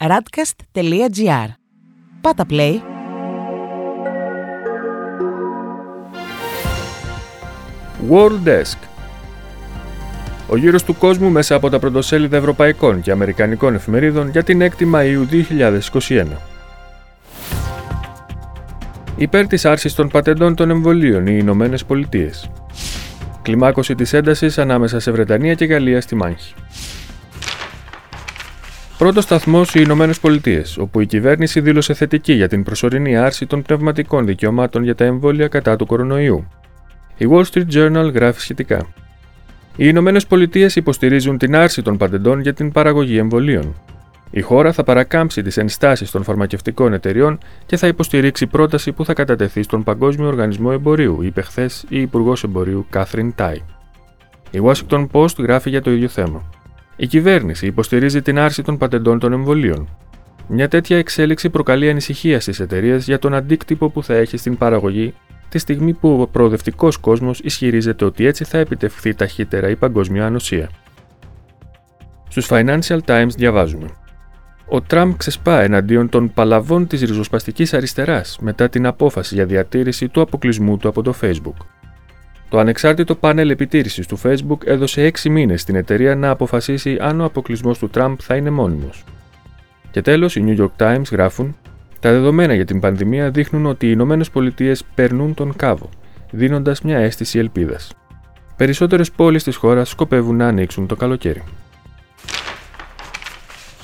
radcast.gr. Πάτα play. World Desk Ο γύρος του κόσμου μέσα από τα πρωτοσέλιδα ευρωπαϊκών και αμερικανικών εφημερίδων για την 6η Μαΐου 2021. Υπέρ της άρσης των πατεντών των εμβολίων οι Ηνωμένες Πολιτείες. Κλιμάκωση της έντασης ανάμεσα σε Βρετανία και Γαλλία στη μάχη. Πρώτος σταθμός οι Ηνωμένες Πολιτείες, όπου η κυβέρνηση δήλωσε θετική για την προσωρινή άρση των πνευματικών δικαιωμάτων για τα εμβόλια κατά του κορονοϊού. Η Wall Street Journal γράφει σχετικά. Οι Ηνωμένες Πολιτείες υποστηρίζουν την άρση των πατεντών για την παραγωγή εμβολίων. Η χώρα θα παρακάμψει τις ενστάσεις των φαρμακευτικών εταιριών και θα υποστηρίξει πρόταση που θα κατατεθεί στον Παγκόσμιο Οργανισμό Εμπορίου, είπε χθες η Υπουργός Εμπορίου Κάθριν Τάι. Η Washington Post γράφει για το ίδιο θέμα. Η κυβέρνηση υποστηρίζει την άρση των πατεντών των εμβολίων. Μια τέτοια εξέλιξη προκαλεί ανησυχία στις εταιρείες για τον αντίκτυπο που θα έχει στην παραγωγή, τη στιγμή που ο προοδευτικός κόσμος ισχυρίζεται ότι έτσι θα επιτευχθεί ταχύτερα η παγκόσμια ανοσία. Στους Financial Times διαβάζουμε. Ο Τραμπ ξεσπά εναντίον των παλαβών της ριζοσπαστικής αριστεράς μετά την απόφαση για διατήρηση του αποκλεισμού του από το Facebook. Το ανεξάρτητο πάνελ επιτήρησης του Facebook έδωσε 6 μήνες στην εταιρεία να αποφασίσει αν ο αποκλεισμός του Τραμπ θα είναι μόνιμος. Και τέλος, οι New York Times γράφουν: Τα δεδομένα για την πανδημία δείχνουν ότι οι Ηνωμένες Πολιτείες περνούν τον κάβο, δίνοντας μια αίσθηση ελπίδας. Περισσότερες πόλεις της χώρας σκοπεύουν να ανοίξουν το καλοκαίρι.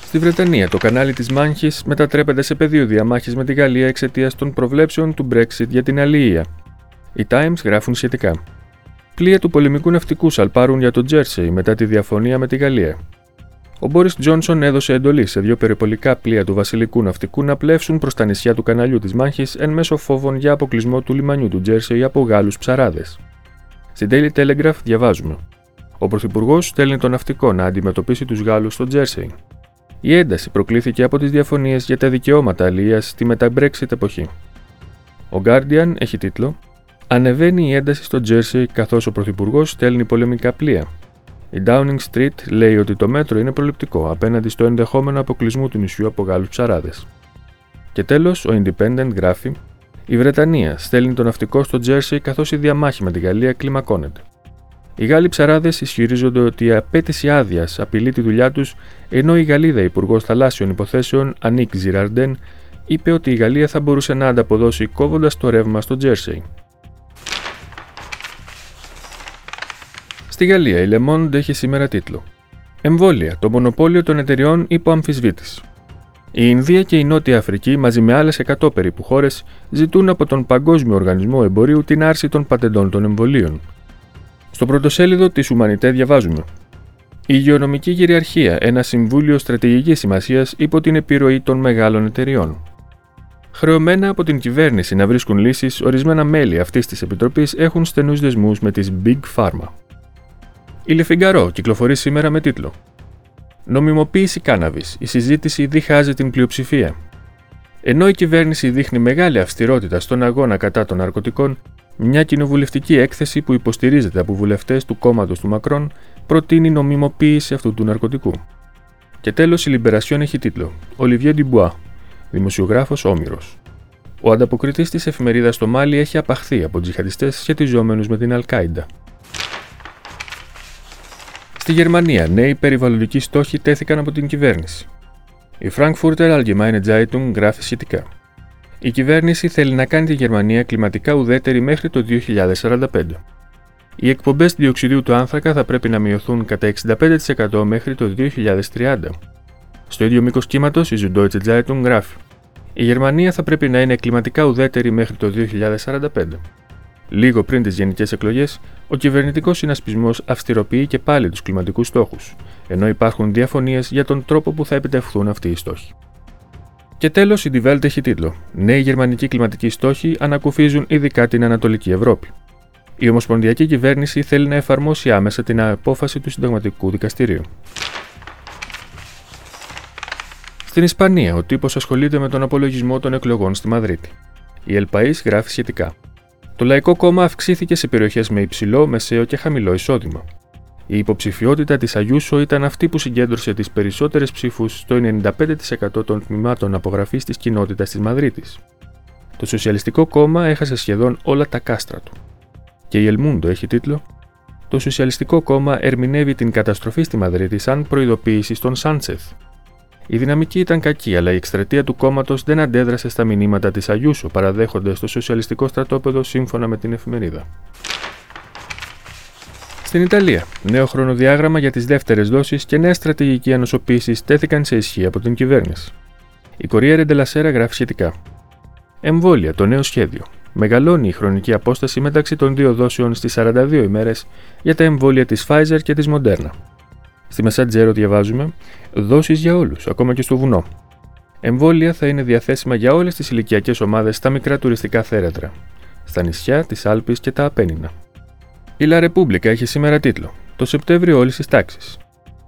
Στη Βρετανία, το κανάλι της Μάνχη μετατρέπεται σε πεδίο διαμάχης με τη Γαλλία εξαιτίας των προβλέψεων του Brexit για την αλληλεία. Οι Times γράφουν σχετικά. Πλοία του πολεμικού ναυτικού σαλπάρουν για το Τζέρσεϊ μετά τη διαφωνία με τη Γαλλία. Ο Μπόρις Τζόνσον έδωσε εντολή σε δύο περιπολικά πλοία του βασιλικού ναυτικού να πλεύσουν προς τα νησιά του καναλιού της Μάχης εν μέσω φόβων για αποκλεισμό του λιμανιού του Τζέρσεϊ από Γάλλους ψαράδες. Στην Daily Telegraph διαβάζουμε. Ο Πρωθυπουργός στέλνει το ναυτικό να αντιμετωπίσει τους Γάλλους στο Τζέρσεϊ. Η ένταση προκλήθηκε από τις διαφωνίες για τα δικαιώματα αλληλείας στη μετα-Brexit εποχή. Ο Guardian έχει τίτλο Ανεβαίνει η ένταση στο Τζέρσι καθώς ο Πρωθυπουργός στέλνει πολεμικά πλοία. Η Downing Street λέει ότι το μέτρο είναι προληπτικό απέναντι στο ενδεχόμενο αποκλεισμού του νησιού από Γάλλους ψαράδες. Και τέλος, ο Independent γράφει: Η Βρετανία στέλνει το ναυτικό στο Τζέρσι καθώς η διαμάχη με τη Γαλλία κλιμακώνεται. Οι Γάλλοι ψαράδες ισχυρίζονται ότι η απέτηση άδειας απειλεί τη δουλειά τους, ενώ η Γαλλίδα Υπουργός Θαλάσσιων Υποθέσεων, Ανίκ Ζιραρντέν, είπε ότι η Γαλλία θα μπορούσε να ανταποδώσει κόβοντας το ρεύμα στο Τζέρσεϊ. Στη Γαλλία, η Le Monde έχει σήμερα τίτλο Εμβόλια, το μονοπόλιο των εταιριών υπό αμφισβήτηση. Η Ινδία και η Νότια Αφρική, μαζί με άλλες 100 περίπου χώρες, ζητούν από τον Παγκόσμιο Οργανισμό Εμπορίου την άρση των πατεντών των εμβολίων. Στο πρωτοσέλιδο της Ουμανιτέ διαβάζουμε. Η υγειονομική κυριαρχία, ένα συμβούλιο στρατηγικής σημασίας υπό την επιρροή των μεγάλων εταιριών. Χρεωμένα από την κυβέρνηση να βρίσκουν λύσεις, ορισμένα μέλη αυτής της επιτροπής έχουν στενούς δεσμούς με τις Big Pharma. Η Λεφιγκαρό κυκλοφορεί σήμερα με τίτλο Νομιμοποίηση κάναβη. Η συζήτηση διχάζει την πλειοψηφία. Ενώ η κυβέρνηση δείχνει μεγάλη αυστηρότητα στον αγώνα κατά των ναρκωτικών, μια κοινοβουλευτική έκθεση που υποστηρίζεται από βουλευτές του κόμματος του Μακρόν προτείνει νομιμοποίηση αυτού του ναρκωτικού. Και τέλος, η Λιμπερασιόν έχει τίτλο Ολιβιέ Ντιμπουά, δημοσιογράφος Όμηρος. Ο ανταποκριτής της εφημερίδας στο Μάλι έχει απαχθεί από τζιχαντιστές σχετιζόμενους με την Αλκάιντα. Στη Γερμανία, νέοι περιβαλλοντικοί στόχοι τέθηκαν από την κυβέρνηση. Η Frankfurter Allgemeine Zeitung γράφει σχετικά. Η κυβέρνηση θέλει να κάνει τη Γερμανία κλιματικά ουδέτερη μέχρι το 2045. Οι εκπομπές διοξιδίου του άνθρακα θα πρέπει να μειωθούν κατά 65% μέχρι το 2030. Στο ίδιο μήκος κύματος, η Süddeutsche Zeitung γράφει. Η Γερμανία θα πρέπει να είναι κλιματικά ουδέτερη μέχρι το 2045. Λίγο πριν τις γενικές εκλογές, ο κυβερνητικός συνασπισμός αυστηροποιεί και πάλι τους κλιματικούς στόχους, ενώ υπάρχουν διαφωνίες για τον τρόπο που θα επιτευχθούν αυτοί οι στόχοι. Και τέλος, η Die Welt έχει τίτλο Νέοι γερμανικοί κλιματικοί στόχοι ανακουφίζουν ειδικά την Ανατολική Ευρώπη. Η Ομοσπονδιακή Κυβέρνηση θέλει να εφαρμόσει άμεσα την απόφαση του Συνταγματικού Δικαστηρίου. Στην Ισπανία, ο τύπος ασχολείται με τον απολογισμό των εκλογών στη Μαδρίτη. Η Ελπαή γράφει σχετικά. Το Λαϊκό Κόμμα αυξήθηκε σε περιοχές με υψηλό, μεσαίο και χαμηλό εισόδημα. Η υποψηφιότητα της Αγιούσο ήταν αυτή που συγκέντρωσε τις περισσότερες ψήφους στο 95% των τμήματων απογραφής της κοινότητας της Μαδρίτης. Το Σοσιαλιστικό Κόμμα έχασε σχεδόν όλα τα κάστρα του. Και η Ελμούντο έχει τίτλο Το Σοσιαλιστικό Κόμμα ερμηνεύει την καταστροφή στη Μαδρίτη σαν προειδοποίηση στον Σάντσεθ. Η δυναμική ήταν κακή, αλλά η εκστρατεία του κόμματος δεν αντέδρασε στα μηνύματα της Αγιούσο, παραδέχονται στο σοσιαλιστικό στρατόπεδο σύμφωνα με την εφημερίδα. Στην Ιταλία, νέο χρονοδιάγραμμα για τις δεύτερες δόσεις και νέα στρατηγική ανοσοποίησης τέθηκαν σε ισχύ από την κυβέρνηση. Η Κορία Ρεντελασέρα γράφει σχετικά. Εμβόλια, το νέο σχέδιο. Μεγαλώνει η χρονική απόσταση μεταξύ των δύο δόσεων στις 42 ημέρες για τα εμβόλια της Pfizer και της Moderna. Στη Μεσάτζερο διαβάζουμε δόσεις για όλους, ακόμα και στο βουνό. Εμβόλια θα είναι διαθέσιμα για όλες τις ηλικιακές ομάδες στα μικρά τουριστικά θέρετρα, στα νησιά, τις Άλπη και τα Απένινα. Η Λα Ρεπούμπλικα έχει σήμερα τίτλο Το Σεπτέμβριο όλης της τάξης.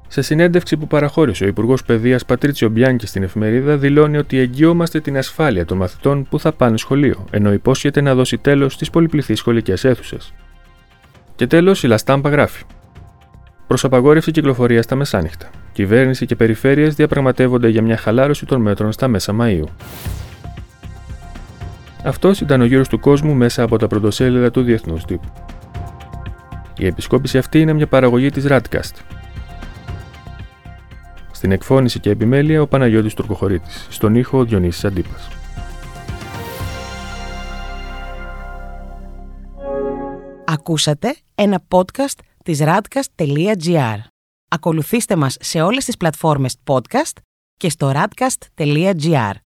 Σε συνέντευξη που παραχώρησε ο Υπουργός Παιδείας Πατρίτσιο Μπιάνκη στην εφημερίδα, δηλώνει ότι εγγυόμαστε την ασφάλεια των μαθητών που θα πάνε σχολείο, ενώ υπόσχεται να δώσει τέλος στις πολυπληθείς σχολικές αίθουσες. Και τέλος, η Λαστάμπα γράφει: Προς απαγόρευση κυκλοφορίας στα μεσάνυχτα. Κυβέρνηση και περιφέρειες διαπραγματεύονται για μια χαλάρωση των μέτρων στα μέσα Μαΐου. Αυτός ήταν ο γύρος του κόσμου μέσα από τα πρωτοσέλιδα του Διεθνούς Τύπου. Η επισκόπηση αυτή είναι μια παραγωγή της Radcast. Στην εκφώνηση και επιμέλεια ο Παναγιώτης Τουρκοχωρήτης, στον ήχο ο Διονύσης Αντίπας. Ακούσατε ένα podcast της radcast.gr. Ακολουθήστε μας σε όλες τις πλατφόρμες podcast και στο radcast.gr.